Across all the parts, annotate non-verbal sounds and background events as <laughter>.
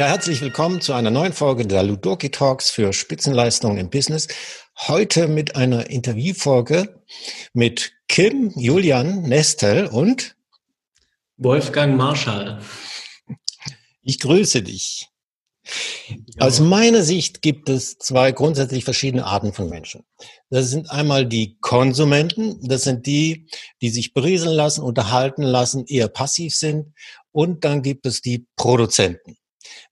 Ja, herzlich willkommen zu einer neuen Folge der Ludoki Talks für Spitzenleistungen im Business. Heute mit einer Interviewfolge mit Kim Julian Nestel und Wolfgang Marschall. Ich grüße dich. Aus meiner Sicht gibt es zwei grundsätzlich verschiedene Arten von Menschen. Das sind einmal die Konsumenten, das sind die, die sich berieseln lassen, unterhalten lassen, eher passiv sind. Und dann gibt es die Produzenten.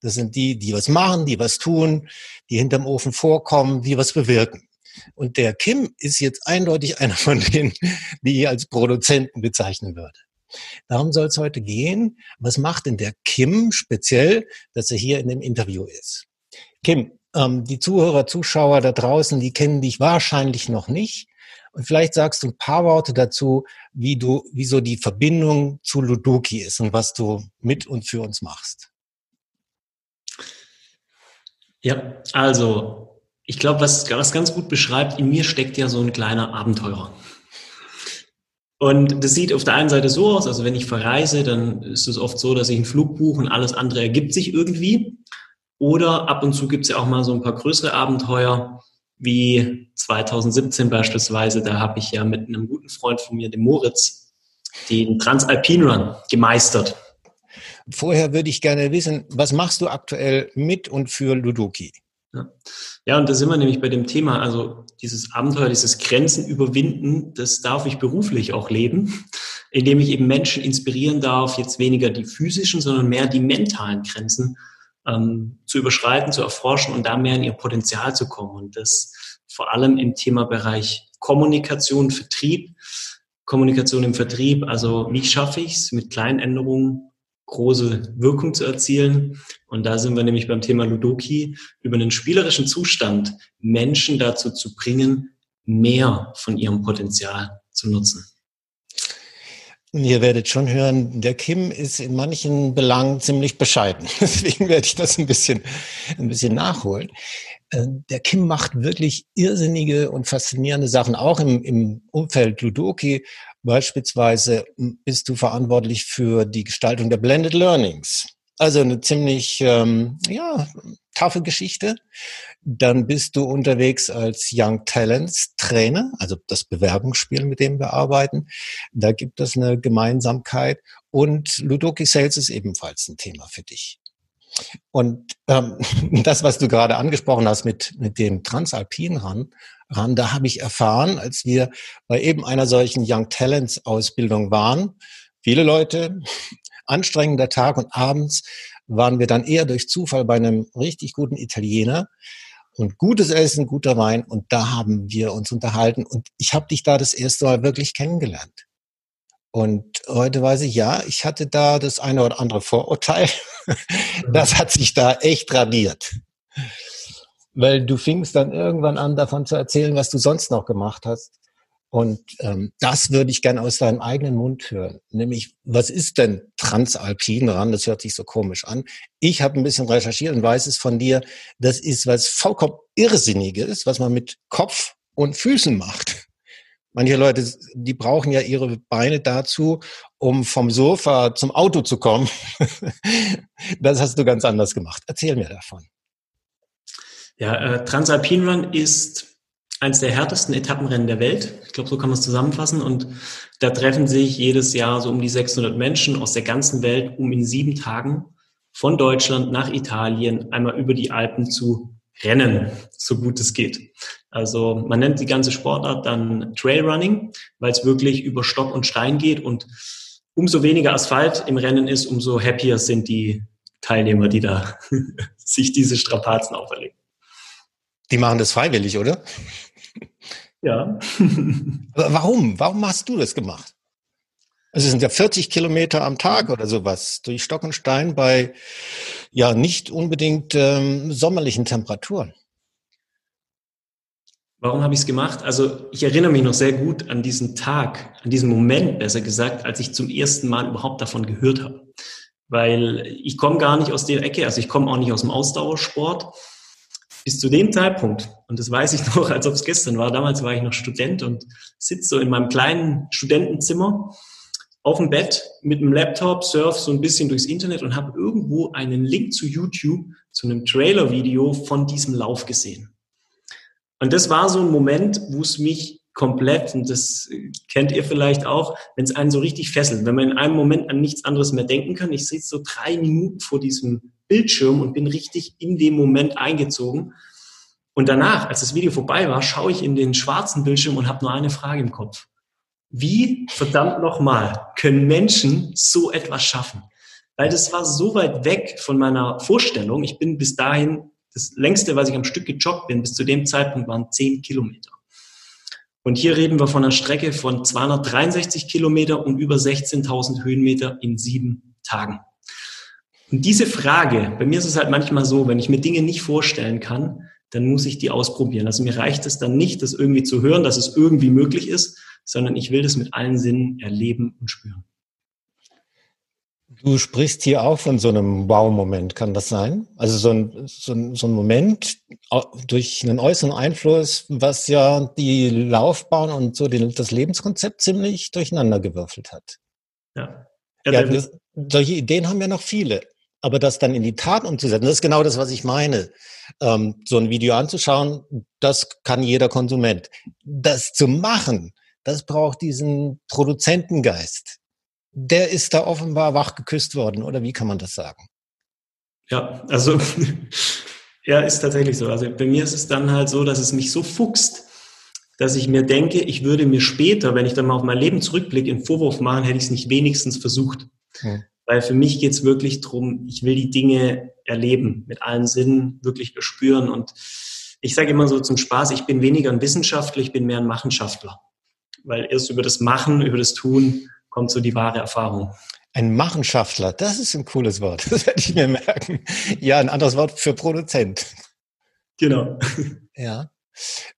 Das sind die, die was machen, die was tun, die hinterm Ofen vorkommen, die was bewirken. Und der Kim ist jetzt eindeutig einer <laughs> von denen, die ich als Produzenten bezeichnen würde. Darum soll es heute gehen. Was macht denn der Kim speziell, dass er hier in dem Interview ist? Kim, ähm, die Zuhörer, Zuschauer da draußen, die kennen dich wahrscheinlich noch nicht. Und vielleicht sagst du ein paar Worte dazu, wie du, wieso die Verbindung zu Ludoki ist und was du mit und für uns machst. Ja, also ich glaube, was, was ganz gut beschreibt, in mir steckt ja so ein kleiner Abenteurer. Und das sieht auf der einen Seite so aus, also wenn ich verreise, dann ist es oft so, dass ich einen Flug buche und alles andere ergibt sich irgendwie. Oder ab und zu gibt es ja auch mal so ein paar größere Abenteuer, wie 2017 beispielsweise. Da habe ich ja mit einem guten Freund von mir, dem Moritz, den Transalpin Run gemeistert. Vorher würde ich gerne wissen, was machst du aktuell mit und für Ludoki? Ja. ja, und da sind wir nämlich bei dem Thema, also dieses Abenteuer, dieses Grenzen überwinden, das darf ich beruflich auch leben, <laughs> indem ich eben Menschen inspirieren darf, jetzt weniger die physischen, sondern mehr die mentalen Grenzen ähm, zu überschreiten, zu erforschen und da mehr in ihr Potenzial zu kommen. Und das vor allem im Thema Bereich Kommunikation, Vertrieb, Kommunikation im Vertrieb, also wie schaffe ich es mit kleinen Änderungen große Wirkung zu erzielen. Und da sind wir nämlich beim Thema Ludoki, über einen spielerischen Zustand Menschen dazu zu bringen, mehr von ihrem Potenzial zu nutzen. Ihr werdet schon hören, der Kim ist in manchen Belangen ziemlich bescheiden. <laughs> Deswegen werde ich das ein bisschen, ein bisschen nachholen. Äh, der Kim macht wirklich irrsinnige und faszinierende Sachen, auch im, im Umfeld Ludoki. Beispielsweise bist du verantwortlich für die Gestaltung der Blended Learnings. Also eine ziemlich ähm, ja, taffe Geschichte. Dann bist du unterwegs als Young Talents Trainer, also das Bewerbungsspiel, mit dem wir arbeiten. Da gibt es eine Gemeinsamkeit. Und Ludoki Sales ist ebenfalls ein Thema für dich. Und ähm, <laughs> das, was du gerade angesprochen hast mit, mit dem Transalpin ran, ran, da habe ich erfahren, als wir bei eben einer solchen Young Talents Ausbildung waren, viele Leute, <laughs> anstrengender Tag und abends waren wir dann eher durch Zufall bei einem richtig guten Italiener und gutes Essen, guter Wein und da haben wir uns unterhalten und ich habe dich da das erste Mal wirklich kennengelernt. Und heute weiß ich, ja, ich hatte da das eine oder andere Vorurteil. <laughs> Das hat sich da echt radiert. Weil du fingst dann irgendwann an, davon zu erzählen, was du sonst noch gemacht hast. Und ähm, das würde ich gerne aus deinem eigenen Mund hören. Nämlich, was ist denn Transalpin ran? Das hört sich so komisch an. Ich habe ein bisschen recherchiert und weiß es von dir. Das ist was vollkommen Irrsinniges, was man mit Kopf und Füßen macht. Manche Leute, die brauchen ja ihre Beine dazu, um vom Sofa zum Auto zu kommen. <laughs> das hast du ganz anders gemacht. Erzähl mir davon. Ja, äh, Transalpin Run ist eines der härtesten Etappenrennen der Welt. Ich glaube, so kann man es zusammenfassen. Und da treffen sich jedes Jahr so um die 600 Menschen aus der ganzen Welt, um in sieben Tagen von Deutschland nach Italien einmal über die Alpen zu rennen, so gut es geht. Also man nennt die ganze Sportart dann Trailrunning, weil es wirklich über Stock und Stein geht und umso weniger Asphalt im Rennen ist, umso happier sind die Teilnehmer, die da <laughs> sich diese Strapazen auferlegen. Die machen das freiwillig, oder? Ja. <laughs> Warum? Warum hast du das gemacht? Also es sind ja 40 Kilometer am Tag oder sowas durch Stock und Stein bei ja nicht unbedingt ähm, sommerlichen Temperaturen. Warum habe ich es gemacht? Also ich erinnere mich noch sehr gut an diesen Tag, an diesen Moment, besser gesagt, als ich zum ersten Mal überhaupt davon gehört habe. Weil ich komme gar nicht aus der Ecke, also ich komme auch nicht aus dem Ausdauersport. Bis zu dem Zeitpunkt, und das weiß ich <laughs> noch, als ob es gestern war, damals war ich noch Student und sitze so in meinem kleinen Studentenzimmer auf dem Bett mit dem Laptop, surf so ein bisschen durchs Internet und habe irgendwo einen Link zu YouTube zu einem Trailer-Video von diesem Lauf gesehen. Und das war so ein Moment, wo es mich komplett, und das kennt ihr vielleicht auch, wenn es einen so richtig fesselt, wenn man in einem Moment an nichts anderes mehr denken kann. Ich sitze so drei Minuten vor diesem Bildschirm und bin richtig in dem Moment eingezogen. Und danach, als das Video vorbei war, schaue ich in den schwarzen Bildschirm und habe nur eine Frage im Kopf. Wie verdammt nochmal können Menschen so etwas schaffen? Weil das war so weit weg von meiner Vorstellung. Ich bin bis dahin, das längste, was ich am Stück gejoggt bin, bis zu dem Zeitpunkt waren zehn Kilometer. Und hier reden wir von einer Strecke von 263 Kilometer und über 16.000 Höhenmeter in sieben Tagen. Und diese Frage, bei mir ist es halt manchmal so, wenn ich mir Dinge nicht vorstellen kann, dann muss ich die ausprobieren. Also mir reicht es dann nicht, das irgendwie zu hören, dass es irgendwie möglich ist, sondern ich will das mit allen Sinnen erleben und spüren. Du sprichst hier auch von so einem Wow-Moment, kann das sein? Also so ein, so ein, so ein Moment durch einen äußeren Einfluss, was ja die Laufbahn und so den, das Lebenskonzept ziemlich durcheinander gewürfelt hat. Ja. ja, ja das, solche Ideen haben ja noch viele. Aber das dann in die Tat umzusetzen, das ist genau das, was ich meine. Ähm, so ein Video anzuschauen, das kann jeder Konsument. Das zu machen, das braucht diesen Produzentengeist. Der ist da offenbar wach geküsst worden, oder wie kann man das sagen? Ja, also <laughs> ja, ist tatsächlich so. Also bei mir ist es dann halt so, dass es mich so fuchst, dass ich mir denke, ich würde mir später, wenn ich dann mal auf mein Leben zurückblicke, einen Vorwurf machen, hätte ich es nicht wenigstens versucht. Hm. Weil für mich geht es wirklich darum, ich will die Dinge erleben, mit allen Sinnen wirklich bespüren. Und ich sage immer so zum Spaß, ich bin weniger ein Wissenschaftler, ich bin mehr ein Machenschaftler weil erst über das Machen, über das Tun kommt so die wahre Erfahrung. Ein Machenschaftler, das ist ein cooles Wort. <laughs> Das werde ich mir merken. Ja, ein anderes Wort für Produzent. Genau. <laughs> Ja.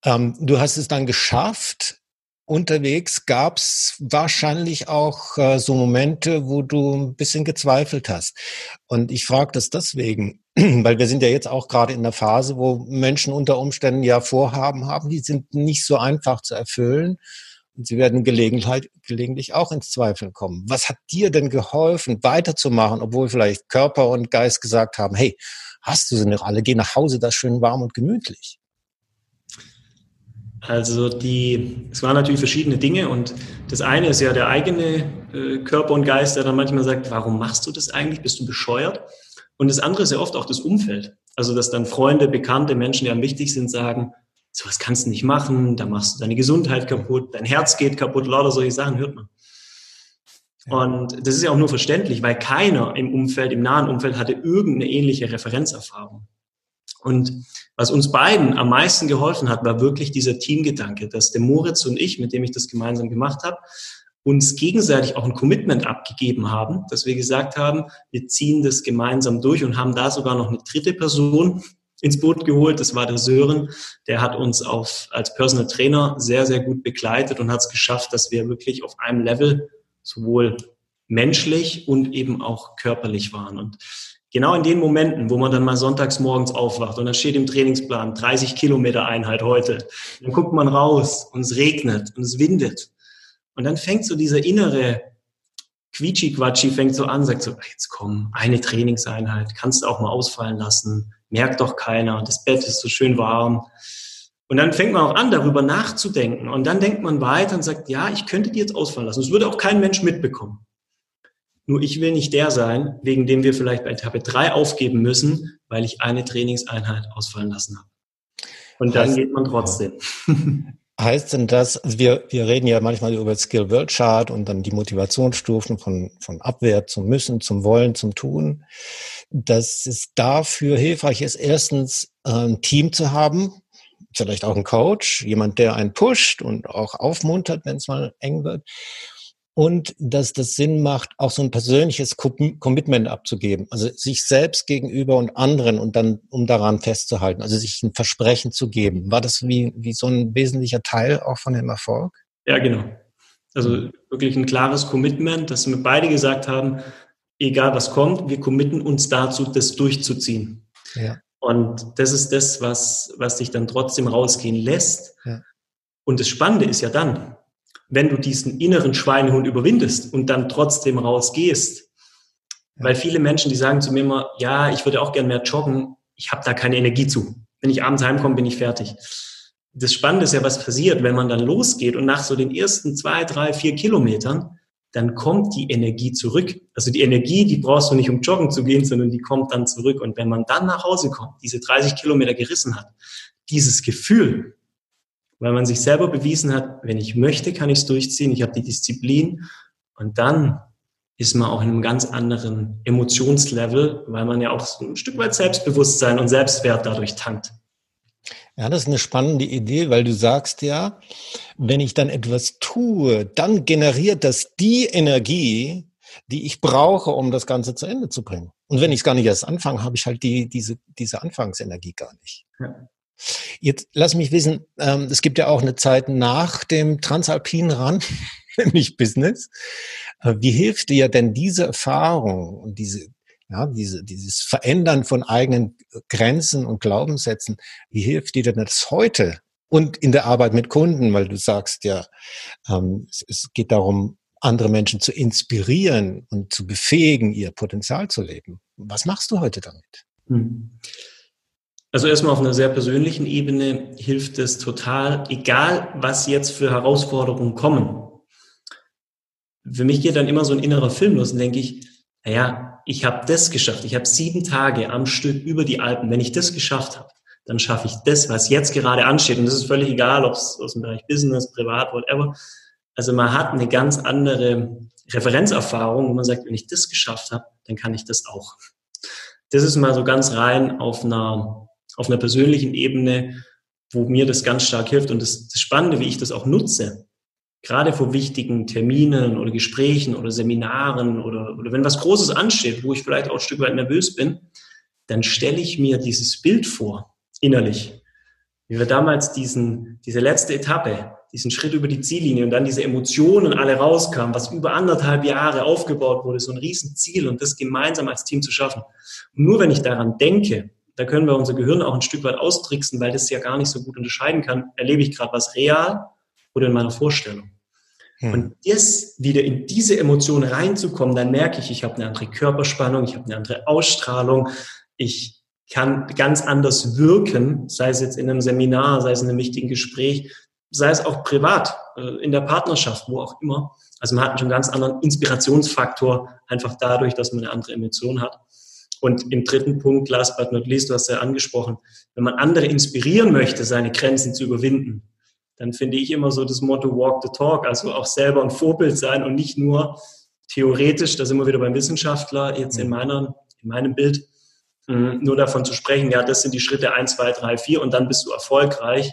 Ähm, du hast es dann geschafft. Unterwegs gab es wahrscheinlich auch äh, so Momente, wo du ein bisschen gezweifelt hast. Und ich frage das deswegen, <clears throat> weil wir sind ja jetzt auch gerade in der Phase, wo Menschen unter Umständen ja Vorhaben haben, die sind nicht so einfach zu erfüllen. Sie werden gelegentlich auch ins Zweifeln kommen. Was hat dir denn geholfen, weiterzumachen, obwohl vielleicht Körper und Geist gesagt haben, hey, hast du sie noch alle, geh nach Hause, das schön warm und gemütlich? Also die, es waren natürlich verschiedene Dinge und das eine ist ja der eigene äh, Körper und Geist, der dann manchmal sagt, warum machst du das eigentlich? Bist du bescheuert? Und das andere ist ja oft auch das Umfeld. Also dass dann Freunde, Bekannte, Menschen, die einem wichtig sind, sagen, sowas kannst du nicht machen, da machst du deine Gesundheit kaputt, dein Herz geht kaputt, lauter solche Sachen hört man. Und das ist ja auch nur verständlich, weil keiner im Umfeld, im nahen Umfeld hatte irgendeine ähnliche Referenzerfahrung. Und was uns beiden am meisten geholfen hat, war wirklich dieser Teamgedanke, dass der Moritz und ich, mit dem ich das gemeinsam gemacht habe, uns gegenseitig auch ein Commitment abgegeben haben, dass wir gesagt haben, wir ziehen das gemeinsam durch und haben da sogar noch eine dritte Person ins Boot geholt. Das war der Sören. Der hat uns auf, als Personal Trainer sehr, sehr gut begleitet und hat es geschafft, dass wir wirklich auf einem Level sowohl menschlich und eben auch körperlich waren. Und genau in den Momenten, wo man dann mal sonntags morgens aufwacht und dann steht im Trainingsplan 30 Kilometer Einheit heute, dann guckt man raus und es regnet und es windet. Und dann fängt so dieser innere Quietschi-Quatschi fängt so an, sagt so, jetzt komm, eine Trainingseinheit, kannst du auch mal ausfallen lassen, merkt doch keiner, das Bett ist so schön warm. Und dann fängt man auch an, darüber nachzudenken. Und dann denkt man weiter und sagt, ja, ich könnte die jetzt ausfallen lassen. Das würde auch kein Mensch mitbekommen. Nur ich will nicht der sein, wegen dem wir vielleicht bei Etappe 3 aufgeben müssen, weil ich eine Trainingseinheit ausfallen lassen habe. Und dann heißt, geht man trotzdem. <laughs> Heißt denn das, also wir, wir reden ja manchmal über Skill World Chart und dann die Motivationsstufen von, von Abwehr zum Müssen, zum Wollen, zum Tun dass es dafür hilfreich ist, erstens ein Team zu haben, vielleicht auch ein Coach, jemand, der einen pusht und auch aufmuntert, wenn es mal eng wird. Und dass das Sinn macht, auch so ein persönliches Commitment abzugeben, also sich selbst gegenüber und anderen und dann, um daran festzuhalten, also sich ein Versprechen zu geben. War das wie, wie so ein wesentlicher Teil auch von dem Erfolg? Ja, genau. Also wirklich ein klares Commitment, dass wir beide gesagt haben, egal was kommt, wir committen uns dazu, das durchzuziehen. Ja. Und das ist das, was, was dich dann trotzdem rausgehen lässt. Ja. Und das Spannende ist ja dann, wenn du diesen inneren Schweinehund überwindest und dann trotzdem rausgehst. Weil viele Menschen, die sagen zu mir immer, ja, ich würde auch gern mehr joggen, ich habe da keine Energie zu. Wenn ich abends heimkomme, bin ich fertig. Das Spannende ist ja, was passiert, wenn man dann losgeht und nach so den ersten zwei, drei, vier Kilometern, dann kommt die Energie zurück. Also die Energie, die brauchst du nicht, um joggen zu gehen, sondern die kommt dann zurück. Und wenn man dann nach Hause kommt, diese 30 Kilometer gerissen hat, dieses Gefühl, weil man sich selber bewiesen hat, wenn ich möchte, kann ich es durchziehen, ich habe die Disziplin und dann ist man auch in einem ganz anderen Emotionslevel, weil man ja auch so ein Stück weit Selbstbewusstsein und Selbstwert dadurch tankt. Ja, das ist eine spannende Idee, weil du sagst ja, wenn ich dann etwas tue, dann generiert das die Energie, die ich brauche, um das Ganze zu Ende zu bringen. Und wenn ich es gar nicht erst anfange, habe ich halt die, diese, diese Anfangsenergie gar nicht. Ja. Jetzt lass mich wissen, ähm, es gibt ja auch eine Zeit nach dem Transalpinen ran, <laughs> nämlich Business. Äh, wie hilft dir denn diese Erfahrung und diese, ja, diese, dieses Verändern von eigenen Grenzen und Glaubenssätzen, wie hilft dir denn das heute und in der Arbeit mit Kunden, weil du sagst ja, ähm, es, es geht darum, andere Menschen zu inspirieren und zu befähigen, ihr Potenzial zu leben. Was machst du heute damit? Hm. Also erstmal auf einer sehr persönlichen Ebene hilft es total, egal was jetzt für Herausforderungen kommen. Für mich geht dann immer so ein innerer Film los und denke ich, naja, ich habe das geschafft. Ich habe sieben Tage am Stück über die Alpen. Wenn ich das geschafft habe, dann schaffe ich das, was jetzt gerade ansteht. Und das ist völlig egal, ob es aus dem Bereich Business, Privat, whatever. Also man hat eine ganz andere Referenzerfahrung, wo man sagt, wenn ich das geschafft habe, dann kann ich das auch. Das ist mal so ganz rein auf einer auf einer persönlichen Ebene, wo mir das ganz stark hilft. Und das, das Spannende, wie ich das auch nutze, gerade vor wichtigen Terminen oder Gesprächen oder Seminaren oder, oder wenn was Großes ansteht, wo ich vielleicht auch ein Stück weit nervös bin, dann stelle ich mir dieses Bild vor, innerlich. Wie wir damals diesen, diese letzte Etappe, diesen Schritt über die Ziellinie und dann diese Emotionen alle rauskamen, was über anderthalb Jahre aufgebaut wurde, so ein Riesenziel und das gemeinsam als Team zu schaffen. Und nur wenn ich daran denke, da können wir unser Gehirn auch ein Stück weit austricksen, weil das ja gar nicht so gut unterscheiden kann, erlebe ich gerade was real oder in meiner Vorstellung. Hm. Und das wieder in diese Emotion reinzukommen, dann merke ich, ich habe eine andere Körperspannung, ich habe eine andere Ausstrahlung, ich kann ganz anders wirken, sei es jetzt in einem Seminar, sei es in einem wichtigen Gespräch, sei es auch privat, äh, in der Partnerschaft, wo auch immer. Also man hat schon einen ganz anderen Inspirationsfaktor, einfach dadurch, dass man eine andere Emotion hat. Und im dritten Punkt, last but not least, du hast ja angesprochen, wenn man andere inspirieren möchte, seine Grenzen zu überwinden, dann finde ich immer so das Motto Walk the Talk, also auch selber ein Vorbild sein und nicht nur theoretisch, da sind wir wieder beim Wissenschaftler, jetzt in, meiner, in meinem Bild, mm, nur davon zu sprechen, ja, das sind die Schritte 1, 2, 3, 4 und dann bist du erfolgreich,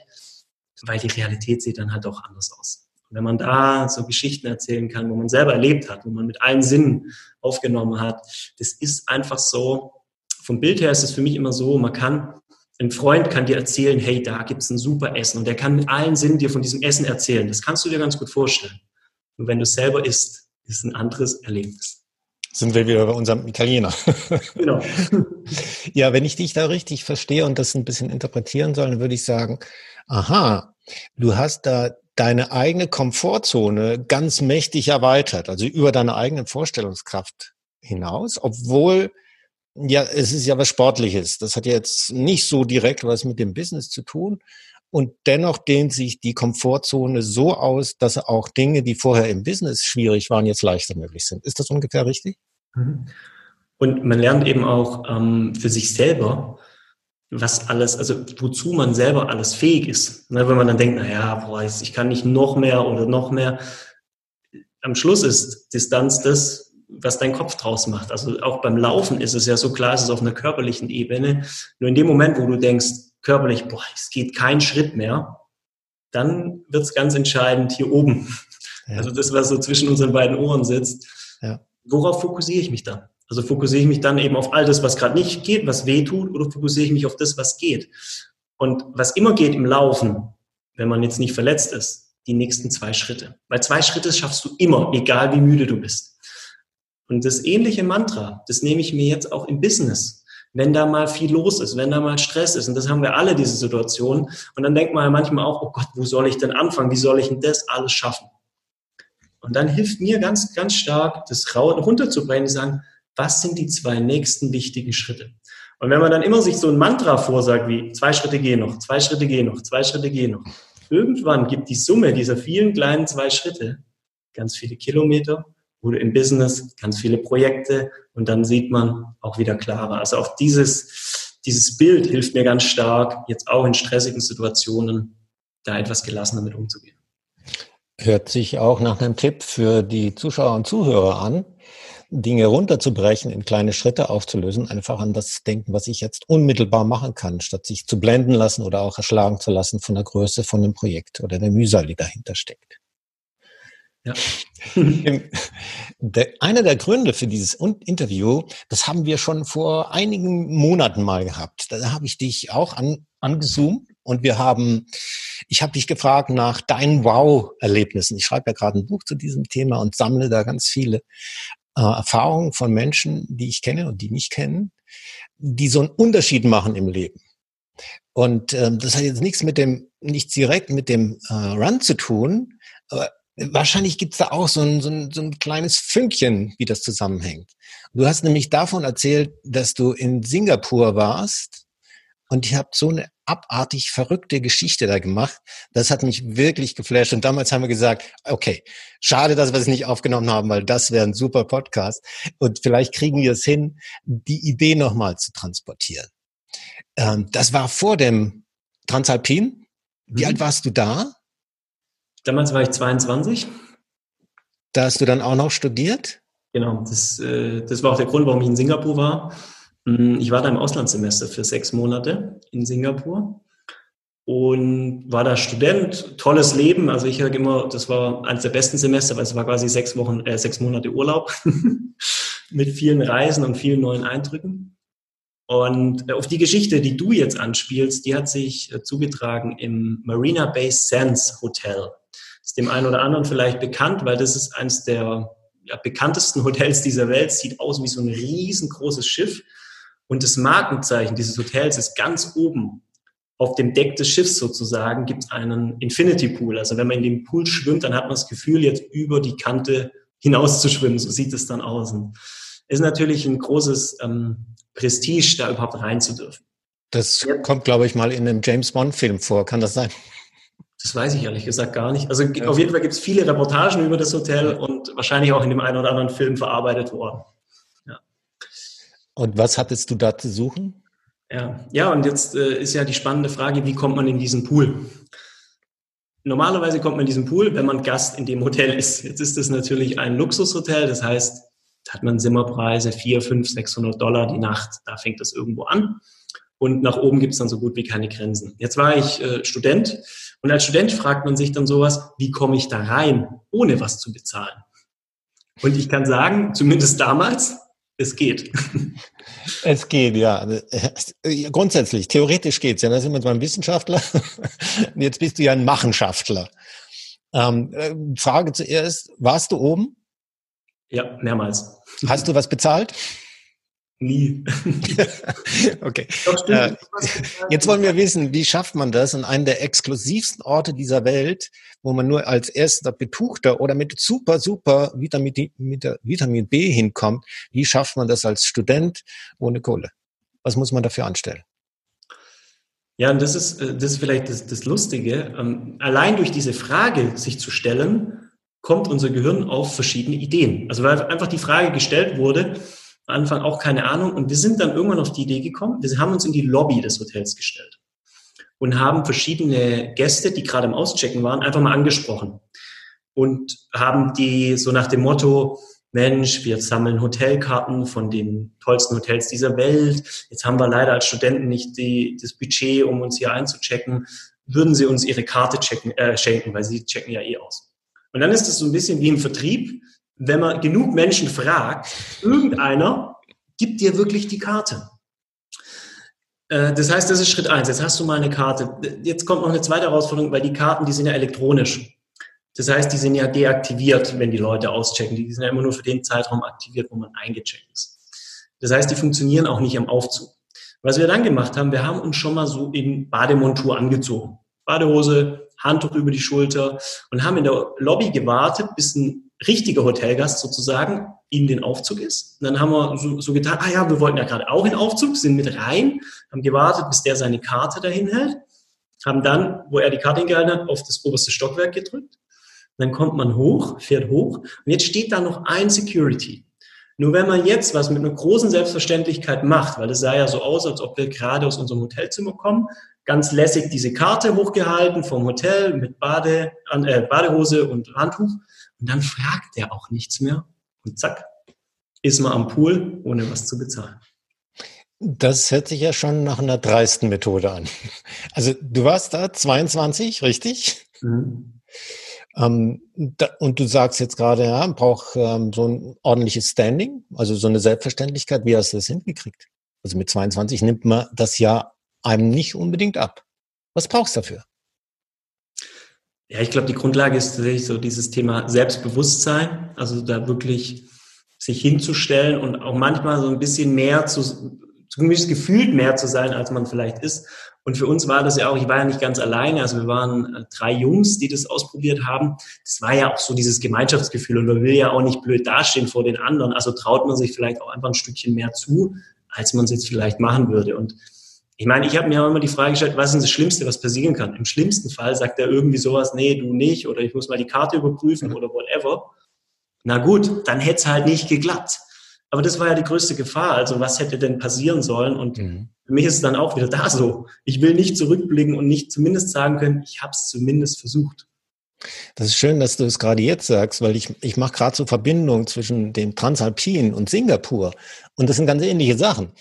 weil die Realität sieht dann halt auch anders aus. Und wenn man da so Geschichten erzählen kann, wo man selber erlebt hat, wo man mit allen Sinnen aufgenommen hat, das ist einfach so, vom Bild her ist es für mich immer so, man kann, ein Freund kann dir erzählen, hey, da gibt's ein super Essen und der kann mit allen Sinnen dir von diesem Essen erzählen. Das kannst du dir ganz gut vorstellen. Und wenn du selber isst, ist ein anderes Erlebnis. Sind wir wieder bei unserem Italiener. <laughs> Genau. ja, wenn ich dich da richtig verstehe und das ein bisschen interpretieren soll, dann würde ich sagen, aha, du hast da deine eigene Komfortzone ganz mächtig erweitert, also über deine eigene Vorstellungskraft hinaus, obwohl ja, es ist ja was Sportliches. Das hat jetzt nicht so direkt was mit dem Business zu tun. Und dennoch dehnt sich die Komfortzone so aus, dass auch Dinge, die vorher im Business schwierig waren, jetzt leichter möglich sind. Ist das ungefähr richtig? Mhm. Und man lernt eben auch ähm, für sich selber, was alles, also wozu man selber alles fähig ist. Ne, wenn man dann denkt, na ja, boah, ich kann nicht noch mehr oder noch mehr. Am Schluss ist Distanz das, was dein Kopf draus macht. Also auch beim Laufen ist es ja so klar, es ist auf einer körperlichen Ebene. Nur in dem Moment, wo du denkst, körperlich, boah, es geht kein Schritt mehr, dann wird es ganz entscheidend hier oben. Ja. Also das, was so zwischen unseren beiden Ohren sitzt. Ja. Worauf fokussiere ich mich dann? Also fokussiere ich mich dann eben auf all das, was gerade nicht geht, was weh tut, oder fokussiere ich mich auf das, was geht? Und was immer geht im Laufen, wenn man jetzt nicht verletzt ist, die nächsten zwei Schritte. Weil zwei Schritte schaffst du immer, egal wie müde du bist. Und das ähnliche Mantra, das nehme ich mir jetzt auch im Business. Wenn da mal viel los ist, wenn da mal Stress ist, und das haben wir alle, diese Situation. Und dann denkt man ja manchmal auch, oh Gott, wo soll ich denn anfangen? Wie soll ich denn das alles schaffen? Und dann hilft mir ganz, ganz stark, das runterzubrechen und sagen, was sind die zwei nächsten wichtigen Schritte? Und wenn man dann immer sich so ein Mantra vorsagt wie zwei Schritte gehen noch, zwei Schritte gehen noch, zwei Schritte gehen noch, irgendwann gibt die Summe dieser vielen kleinen zwei Schritte ganz viele Kilometer oder im Business ganz viele Projekte und dann sieht man auch wieder klarer. Also auch dieses, dieses Bild hilft mir ganz stark, jetzt auch in stressigen Situationen da etwas gelassener mit umzugehen. Hört sich auch nach einem Tipp für die Zuschauer und Zuhörer an, Dinge runterzubrechen, in kleine Schritte aufzulösen, einfach an das denken, was ich jetzt unmittelbar machen kann, statt sich zu blenden lassen oder auch erschlagen zu lassen von der Größe von einem Projekt oder der Mühsal, die dahinter steckt. Ja. der, einer der Gründe für dieses Interview, das haben wir schon vor einigen Monaten mal gehabt. Da habe ich dich auch an, angezoomt und wir haben, ich habe dich gefragt nach deinen Wow-Erlebnissen. Ich schreibe ja gerade ein Buch zu diesem Thema und sammle da ganz viele äh, Erfahrungen von Menschen, die ich kenne und die nicht kennen, die so einen Unterschied machen im Leben. Und ähm, das hat jetzt nichts mit dem, nichts direkt mit dem äh, Run zu tun, aber wahrscheinlich gibt's da auch so ein, so, ein, so ein kleines Fünkchen, wie das zusammenhängt. Du hast nämlich davon erzählt, dass du in Singapur warst und ich habe so eine abartig verrückte Geschichte da gemacht. Das hat mich wirklich geflasht. Und damals haben wir gesagt, okay, schade, dass wir es nicht aufgenommen haben, weil das wäre ein super Podcast. Und vielleicht kriegen wir es hin, die Idee nochmal zu transportieren. Ähm, das war vor dem Transalpin. Wie mhm. alt warst du da? Damals war ich 22. Da hast du dann auch noch studiert? Genau, das, äh, das war auch der Grund, warum ich in Singapur war. Mm, ich war da im Auslandssemester für sechs Monate in Singapur und war da Student, tolles Leben. Also ich habe immer, das war eines der besten Semester, weil es war quasi sechs Wochen, äh, sechs Monate Urlaub <laughs> mit vielen Reisen und vielen neuen Eindrücken. Und äh, auf die Geschichte, die du jetzt anspielst, die hat sich äh, zugetragen im Marina Bay Sands Hotel. Ist dem einen oder anderen vielleicht bekannt, weil das ist eines der ja, bekanntesten <laughs> Hotels dieser Welt. Sieht aus wie so ein riesengroßes Schiff und das Markenzeichen dieses Hotels ist ganz oben auf dem Deck des Schiffs sozusagen gibt es einen Infinity Pool. Also wenn man in dem Pool schwimmt, dann hat man das Gefühl, jetzt über die Kante hinaus zu schwimmen. So sieht es dann aus. Und ist natürlich ein großes ähm, Prestige, da überhaupt rein zu dürfen. Das ja. kommt, glaube ich, mal in einem James Bond-Film vor. Kann das sein? Das weiß ich ehrlich gesagt gar nicht. Also ja. auf jeden Fall gibt es viele Reportagen über das Hotel und wahrscheinlich auch in dem einen oder anderen Film verarbeitet worden. Und was hattest du da zu suchen? Ja, ja und jetzt äh, ist ja die spannende Frage, wie kommt man in diesen Pool? Normalerweise kommt man in diesen Pool, wenn man Gast in dem Hotel ist. Jetzt ist es natürlich ein Luxushotel, das heißt, da hat man Zimmerpreise 4, 5, 600 Dollar die Nacht, da fängt das irgendwo an. Und nach oben gibt es dann so gut wie keine Grenzen. Jetzt war ich äh, Student und als Student fragt man sich dann sowas, wie komme ich da rein, ohne was zu bezahlen? Und ich kann sagen, zumindest damals, es geht. Es geht, ja. Grundsätzlich, theoretisch geht's. Ja, da sind wir zwar ein Wissenschaftler. <laughs> Jetzt bist du ja ein Machenschaftler. Ähm, äh, Frage zuerst, warst du oben? Ja, mehrmals. Hast du was bezahlt? Nie. <laughs> okay. Äh, jetzt wollen wir wissen, wie schafft man das an einem der exklusivsten Orte dieser Welt, wo man nur als erster Betuchter oder mit super, super Vitamin, mit Vitamin B hinkommt? Wie schafft man das als Student ohne Kohle? Was muss man dafür anstellen? Ja, und das ist, äh, das ist vielleicht das, das Lustige. Ähm, allein durch diese Frage sich zu stellen, kommt unser Gehirn auf verschiedene Ideen. Also weil einfach die Frage gestellt wurde, Anfang auch keine Ahnung. Und wir sind dann irgendwann auf die Idee gekommen, wir haben uns in die Lobby des Hotels gestellt und haben verschiedene Gäste, die gerade im Auschecken waren, einfach mal angesprochen und haben die so nach dem Motto, Mensch, wir sammeln Hotelkarten von den tollsten Hotels dieser Welt. Jetzt haben wir leider als Studenten nicht die, das Budget, um uns hier einzuchecken. Würden Sie uns Ihre Karte checken, äh, schenken, weil Sie checken ja eh aus. Und dann ist es so ein bisschen wie im Vertrieb wenn man genug Menschen fragt, irgendeiner gibt dir wirklich die Karte. Äh, das heißt, das ist Schritt eins. Jetzt hast du mal eine Karte. Jetzt kommt noch eine zweite Herausforderung, weil die Karten, die sind ja elektronisch. Das heißt, die sind ja deaktiviert, wenn die Leute auschecken. Die sind ja immer nur für den Zeitraum aktiviert, wo man eingecheckt ist. Das heißt, die funktionieren auch nicht am Aufzug. Was wir dann gemacht haben, wir haben uns schon mal so in Bademontur angezogen. Badehose, Handtuch über die Schulter und haben in der Lobby gewartet, bis ein richtiger Hotelgast sozusagen in den Aufzug ist. Und dann haben wir so, so getan, ah ja, wir wollten ja gerade auch in den Aufzug, sind mit rein, haben gewartet, bis der seine Karte dahin hält, haben dann, wo er die Karte hingehalten hat, auf das oberste Stockwerk gedrückt. Dann kommt man hoch, fährt hoch und jetzt steht da noch ein Security. Nur wenn man jetzt was mit einer großen Selbstverständlichkeit macht, weil es sah ja so aus, als ob wir gerade aus unserem Hotelzimmer kommen, ganz lässig diese Karte hochgehalten vom Hotel mit Bade, äh, Badehose und Handtuch und dann fragt er auch nichts mehr und zack, ist man am Pool, ohne was zu bezahlen. Das hört sich ja schon nach einer dreisten Methode an. Also du warst da 22, richtig? Mhm. Ähm, da, und du sagst jetzt gerade, ja, braucht ähm, so ein ordentliches Standing, also so eine Selbstverständlichkeit. Wie hast du das hingekriegt? Also mit 22 nimmt man das ja einem nicht unbedingt ab. Was brauchst du dafür? Ja, ich glaube, die Grundlage ist tatsächlich so dieses Thema Selbstbewusstsein, also da wirklich sich hinzustellen und auch manchmal so ein bisschen mehr zu, zumindest gefühlt mehr zu sein, als man vielleicht ist. Und für uns war das ja auch, ich war ja nicht ganz alleine, also wir waren äh, drei Jungs, die das ausprobiert haben. Das war ja auch so dieses Gemeinschaftsgefühl und man will ja auch nicht blöd dastehen vor den anderen. Also traut man sich vielleicht auch einfach ein Stückchen mehr zu, als man es jetzt vielleicht machen würde. Und ich meine, ich habe mir auch immer die Frage gestellt, was ist das Schlimmste, was passieren kann? Im schlimmsten Fall sagt er irgendwie sowas, nee, du nicht, oder ich muss mal die Karte überprüfen oder whatever. Na gut, dann hätte es halt nicht geklappt. Aber das war ja die größte Gefahr. Also was hätte denn passieren sollen? Und mhm. für mich ist es dann auch wieder da so. Ich will nicht zurückblicken und nicht zumindest sagen können, ich habe es zumindest versucht. Das ist schön, dass du es gerade jetzt sagst, weil ich, ich mache gerade so Verbindungen zwischen dem Transalpin und Singapur. Und das sind ganz ähnliche Sachen.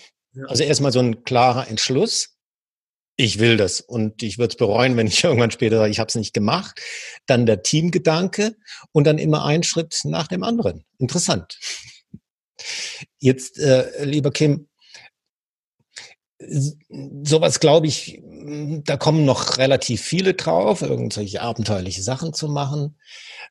Also erstmal so ein klarer Entschluss. Ich will das und ich würde es bereuen, wenn ich <laughs> irgendwann später sage, ich habe es nicht gemacht. Dann der Teamgedanke und dann immer ein Schritt nach dem anderen. Interessant. Jetzt, äh, lieber Kim, sowas glaube ich, da kommen noch relativ viele drauf, irgendwelche abenteuerliche Sachen zu machen.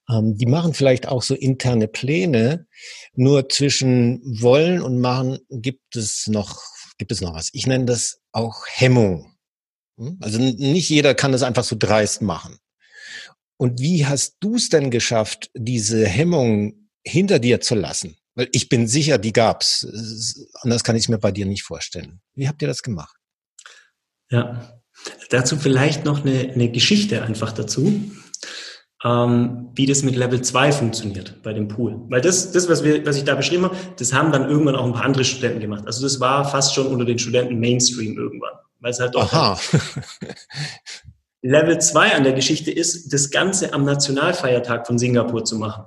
Ähm, die machen vielleicht auch so interne Pläne. Nur zwischen wollen und machen gibt es noch gibt es noch was. Ich nenne das auch Hemmung. Hm? Also nicht jeder kann das einfach so dreist machen. Und wie hast du es denn geschafft, diese Hemmung hinter dir zu lassen? Weil ich bin sicher, die gab's. Anders kann ich es mir bei dir nicht vorstellen. Wie habt ihr das gemacht? Ja, dazu vielleicht noch eine, eine Geschichte einfach dazu ähm, wie das mit Level 2 funktioniert bei dem Pool. Weil das, das was, wir, was ich da beschrieben habe, das haben dann irgendwann auch ein paar andere Studenten gemacht. Also das war fast schon unter den Studenten Mainstream irgendwann. Weil es halt doch Aha. <laughs> Level 2 an der Geschichte ist, das Ganze am Nationalfeiertag von Singapur zu machen.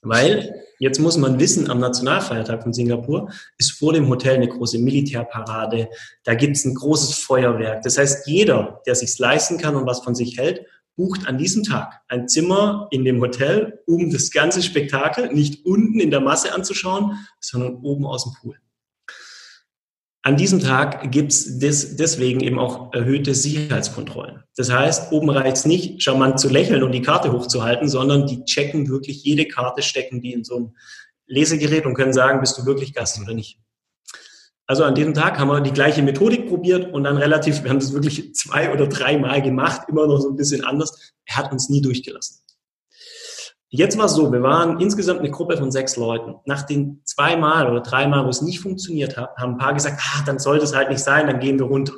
Weil, jetzt muss man wissen, am Nationalfeiertag von Singapur ist vor dem Hotel eine große Militärparade, da gibt es ein großes Feuerwerk. Das heißt, jeder, der sich's leisten kann und was von sich hält, bucht an diesem Tag ein Zimmer in dem Hotel, um das ganze Spektakel nicht unten in der Masse anzuschauen, sondern oben aus dem Pool. An diesem Tag gibt's des, deswegen eben auch erhöhte Sicherheitskontrollen. Das heißt, oben reicht's nicht, charmant zu lächeln und die Karte hochzuhalten, sondern die checken wirklich jede Karte, stecken die in so ein Lesegerät und können sagen, bist du wirklich Gast oder nicht. Also an diesem Tag haben wir die gleiche Methodik probiert und dann relativ, wir haben das wirklich zwei oder dreimal gemacht, immer noch so ein bisschen anders. Er hat uns nie durchgelassen. Jetzt war es so, wir waren insgesamt eine Gruppe von sechs Leuten. Nach den zweimal oder dreimal, wo es nicht funktioniert hat, haben ein paar gesagt, ah, dann sollte es halt nicht sein, dann gehen wir runter.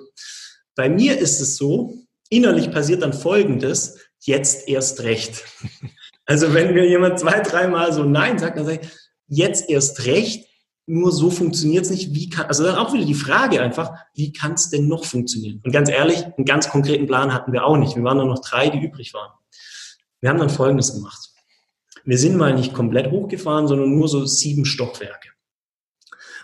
Bei mir ist es so, innerlich passiert dann Folgendes, jetzt erst recht. <laughs> Also wenn mir jemand zwei, dreimal so Nein sagt, dann sage ich, jetzt erst recht, nur so funktioniert es nicht. Wie kann, also dann auch wieder die Frage einfach, wie kann es denn noch funktionieren? Und ganz ehrlich, einen ganz konkreten Plan hatten wir auch nicht. Wir waren nur noch drei, die übrig waren. Wir haben dann Folgendes gemacht. Wir sind mal nicht komplett hochgefahren, sondern nur so sieben Stockwerke.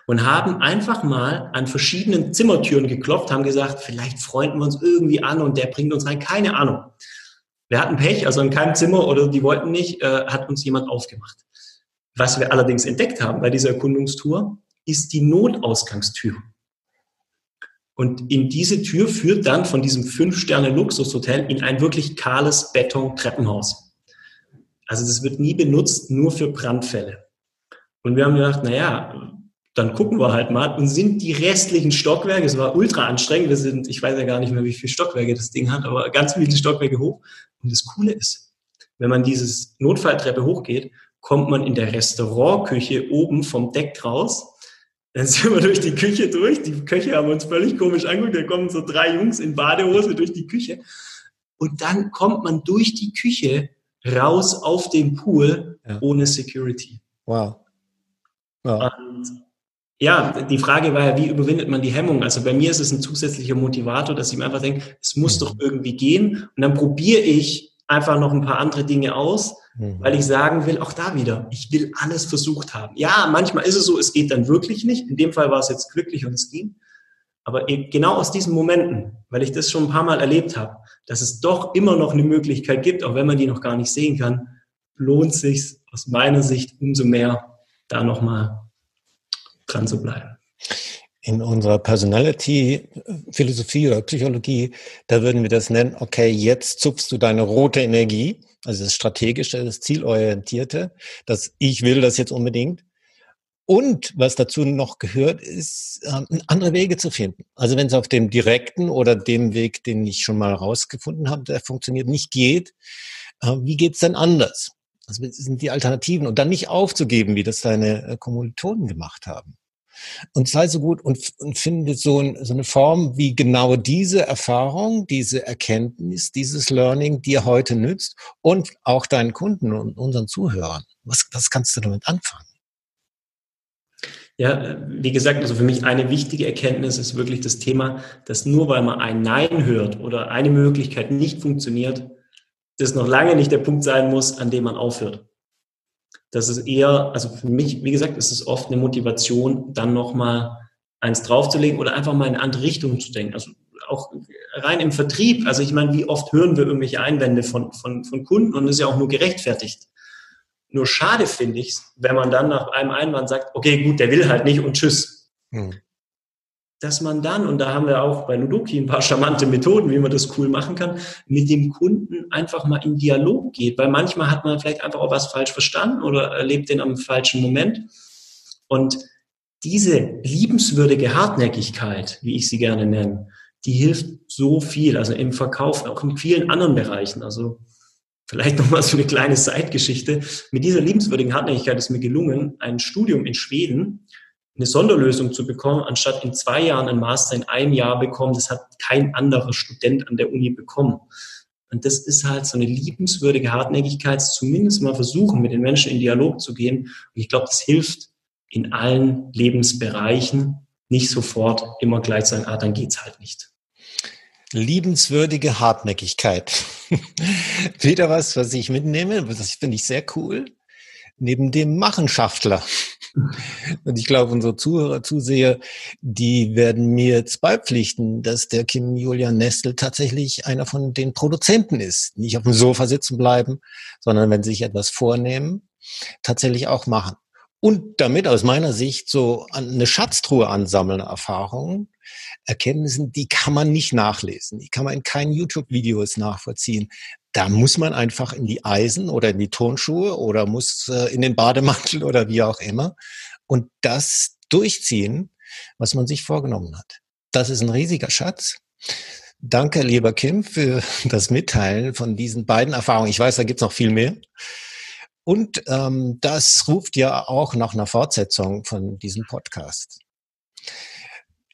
Und haben einfach mal an verschiedenen Zimmertüren geklopft, haben gesagt, vielleicht freunden wir uns irgendwie an und der bringt uns rein. Keine Ahnung. Wir hatten Pech, also in keinem Zimmer oder die wollten nicht, äh, hat uns jemand aufgemacht. Was wir allerdings entdeckt haben bei dieser Erkundungstour, ist die Notausgangstür. Und in diese Tür führt dann von diesem Fünf-Sterne-Luxushotel in ein wirklich kahles Beton-Treppenhaus. Also das wird nie benutzt, nur für Brandfälle. Und wir haben gedacht, naja, dann gucken wir halt mal und sind die restlichen Stockwerke, es war ultra anstrengend, wir sind, ich weiß ja gar nicht mehr, wie viele Stockwerke das Ding hat, aber ganz viele Stockwerke hoch. Und das Coole ist, wenn man dieses Notfalltreppe hochgeht, kommt man in der Restaurantküche oben vom Deck raus. Dann sind wir durch die Küche durch. Die Köche haben uns völlig komisch angeguckt. Da kommen so drei Jungs in Badehose durch die Küche. Und dann kommt man durch die Küche raus auf den Pool ja. ohne Security. Wow. wow. Und ja, die Frage war ja, wie überwindet man die Hemmung? Also bei mir ist es ein zusätzlicher Motivator, dass ich mir einfach denke, es muss mhm. doch irgendwie gehen. Und dann probiere ich einfach noch ein paar andere Dinge aus, mhm. weil ich sagen will, auch da wieder, ich will alles versucht haben. Ja, manchmal ist es so, es geht dann wirklich nicht. In dem Fall war es jetzt glücklich und es ging. Aber genau aus diesen Momenten, weil ich das schon ein paar Mal erlebt habe, dass es doch immer noch eine Möglichkeit gibt, auch wenn man die noch gar nicht sehen kann, lohnt sich aus meiner Sicht umso mehr, da nochmal dran zu bleiben. In unserer Personality-Philosophie oder Psychologie, da würden wir das nennen, okay, jetzt zupfst du deine rote Energie, also das Strategische, das Zielorientierte, das Ich will das jetzt unbedingt. Und was dazu noch gehört, ist, ähm, andere Wege zu finden. Also wenn es auf dem direkten oder dem Weg, den ich schon mal rausgefunden habe, der funktioniert, nicht geht, äh, wie geht's denn anders? Also sind die Alternativen und dann nicht aufzugeben, wie das deine äh, Kommilitonen gemacht haben. Und sei so gut und, und finde so, ein, so eine Form, wie genau diese Erfahrung, diese Erkenntnis, dieses Learning dir heute nützt und auch deinen Kunden und unseren Zuhörern. Was, was kannst du damit anfangen? Ja, wie gesagt, also für mich eine wichtige Erkenntnis ist wirklich das Thema, dass nur weil man ein Nein hört oder eine Möglichkeit nicht funktioniert, das noch lange nicht der Punkt sein muss, an dem man aufhört. Das ist eher, also für mich, wie gesagt, ist es oft eine Motivation, dann nochmal eins draufzulegen oder einfach mal in eine andere Richtung zu denken. Also auch rein im Vertrieb. Also ich meine, wie oft hören wir irgendwelche Einwände von, von, von Kunden und das ist ja auch nur gerechtfertigt. Nur schade finde ich wenn man dann nach einem Einwand sagt, okay, gut, der will halt nicht und tschüss. Hm dass man dann, und da haben wir auch bei Ludoki ein paar charmante Methoden, wie man das cool machen kann, mit dem Kunden einfach mal in Dialog geht. Weil manchmal hat man vielleicht einfach auch was falsch verstanden oder erlebt den am falschen Moment. Und diese liebenswürdige Hartnäckigkeit, wie ich sie gerne nenne, die hilft so viel, also im Verkauf, auch in vielen anderen Bereichen. Also vielleicht nochmal so eine kleine Zeitgeschichte. Mit dieser liebenswürdigen Hartnäckigkeit ist mir gelungen, ein Studium in Schweden eine Sonderlösung zu bekommen, anstatt in zwei Jahren ein Master in einem Jahr bekommen. Das hat kein anderer Student an der Uni bekommen. Und das ist halt so eine liebenswürdige Hartnäckigkeit, zumindest mal versuchen, mit den Menschen in Dialog zu gehen. Und ich glaube, das hilft in allen Lebensbereichen, nicht sofort immer gleich sagen, ah, dann geht's halt nicht. Liebenswürdige Hartnäckigkeit. <laughs> Wieder was, was ich mitnehme, das finde ich sehr cool. Neben dem Machenschaftler. <laughs> Und ich glaube, unsere Zuhörer, Zuseher, die werden mir jetzt beipflichten, dass der Kim Julian Nestel tatsächlich einer von den Produzenten ist. Nicht auf dem Sofa sitzen bleiben, sondern wenn sie sich etwas vornehmen, tatsächlich auch machen. Und damit aus meiner Sicht so eine Schatztruhe ansammeln Erfahrungen, Erkenntnissen, die kann man nicht nachlesen. Die kann man in keinen YouTube-Videos nachvollziehen da muss man einfach in die Eisen oder in die Turnschuhe oder muss äh, in den Bademantel oder wie auch immer und das durchziehen, was man sich vorgenommen hat. Das ist ein riesiger Schatz. Danke, lieber Kim, für <laughs> das Mitteilen von diesen beiden Erfahrungen. Ich weiß, da gibt's noch viel mehr. Und ähm, das ruft ja auch nach einer Fortsetzung von diesem Podcast.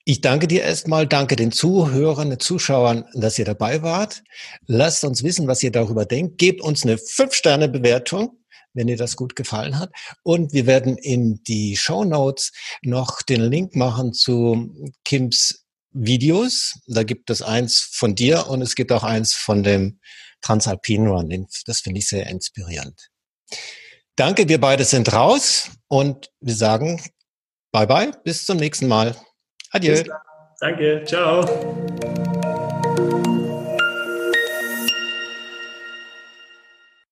Ich danke dir erstmal, danke den Zuhörern, den Zuschauern, dass ihr dabei wart. Lasst uns wissen, was ihr darüber denkt. Gebt uns eine 5-Sterne-Bewertung, wenn ihr das gut gefallen hat. Und wir werden in die Show Notes noch den Link machen zu Kims Videos. Da gibt es eins von dir und es gibt auch eins von dem Transalpine Run. Das finde ich sehr inspirierend. Danke, wir beide sind raus und wir sagen Bye bye, bis zum nächsten Mal. Adieu. Danke, ciao.